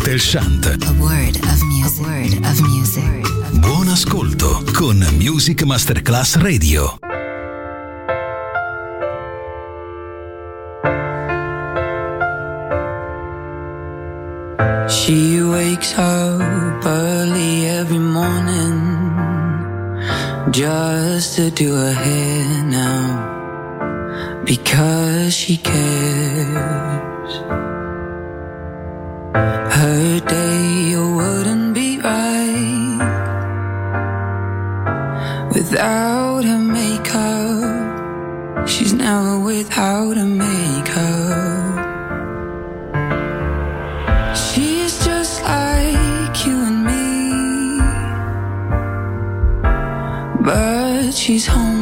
cocktail shant. Buon ascolto con Music Masterclass Radio. She wakes up early every morning just to do her hair now because she cares. Her day wouldn't be right without her makeup. She's never without a makeup. She's just like you and me, but she's home.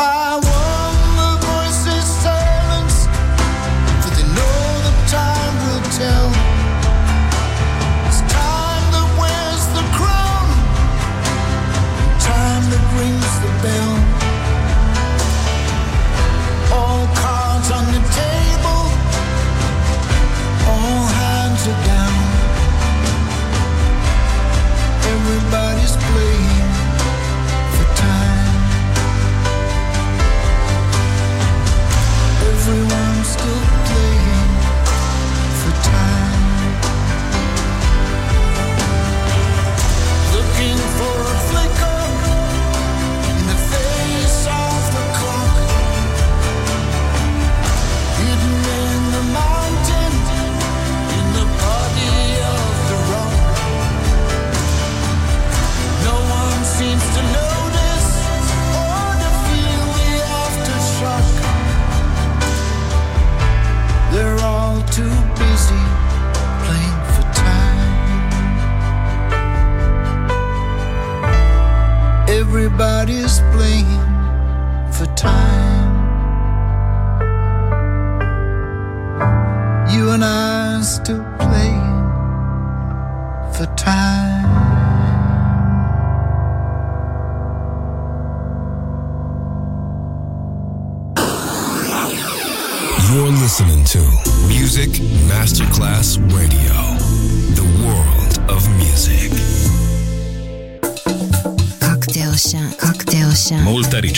by one.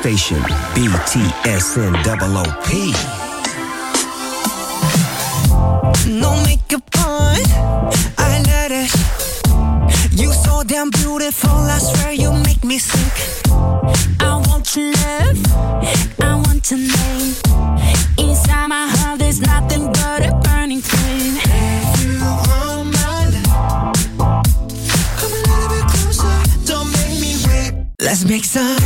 Station BTSN OOP. No makeup on, I let it. You so damn beautiful, I swear you make me sick. I want your love, I want your name. Inside my heart, there's nothing but a burning flame. If you want my love, come a little bit closer, don't make me wait. Let's make some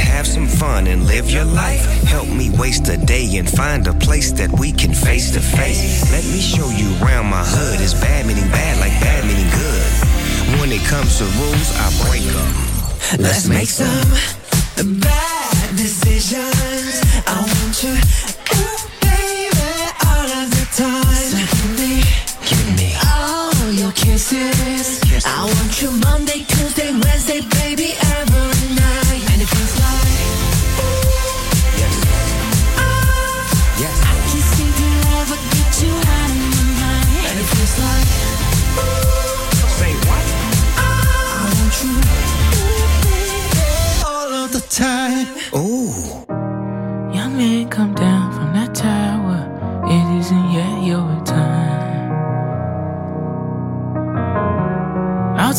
Have some fun and live your life. Help me waste a day and find a place that we can face to face. Let me show you around my hood. It's bad meaning bad, like bad meaning good. When it comes to rules, I break them. Let's make some bad decisions. I want you, ooh, baby, all of the time. So give me, Give me. all your kisses. I want you Monday, Tuesday, Wednesday,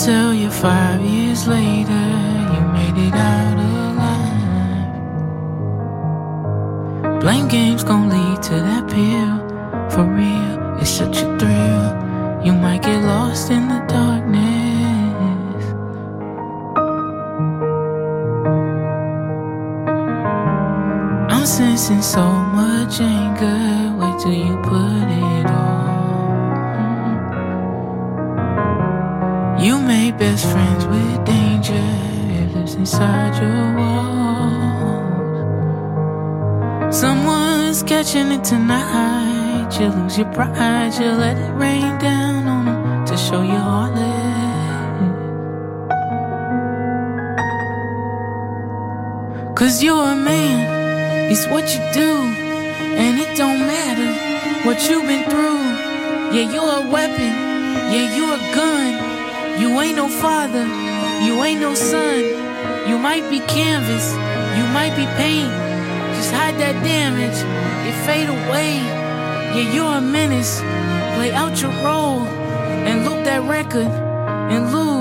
tell you five years later, you made it out alive. Blame games gon' lead to that pill. Lose your pride. You let it rain down on them to show you heartless. Cause you're a man, it's what you do. And it don't matter what you've been through. Yeah, you're a weapon, yeah, you're a gun. You ain't no father, you ain't no son. You might be canvas, you might be paint. Just hide that damage, it fade away. Yeah, you're a menace. Play out your role and loop that record and lose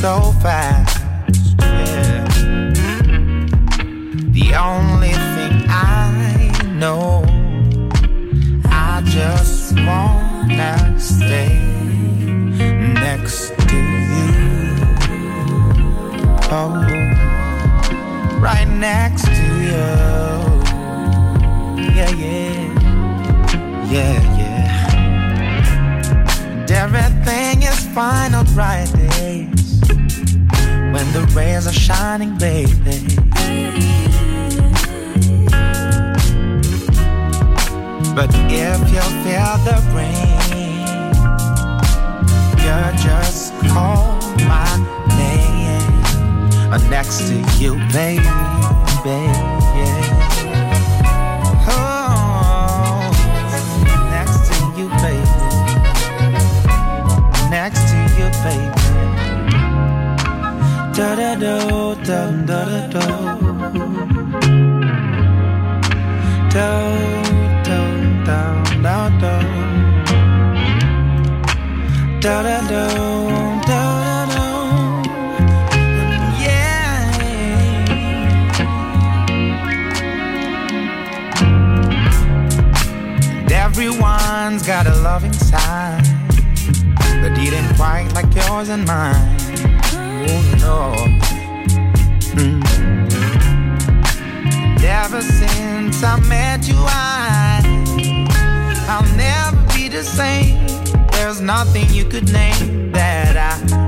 So fast. Shining, baby. But if you feel the rain, you just call my name. Next to you, baby. Yeah. Da da do, da da da do. Do, do, do, do, do. Da da do, da da do. Yeah. And everyone's got a loving side, but it ain't quite like yours and mine. No. Mm. Ever since I met you, I I'll never be the same. There's nothing you could name that I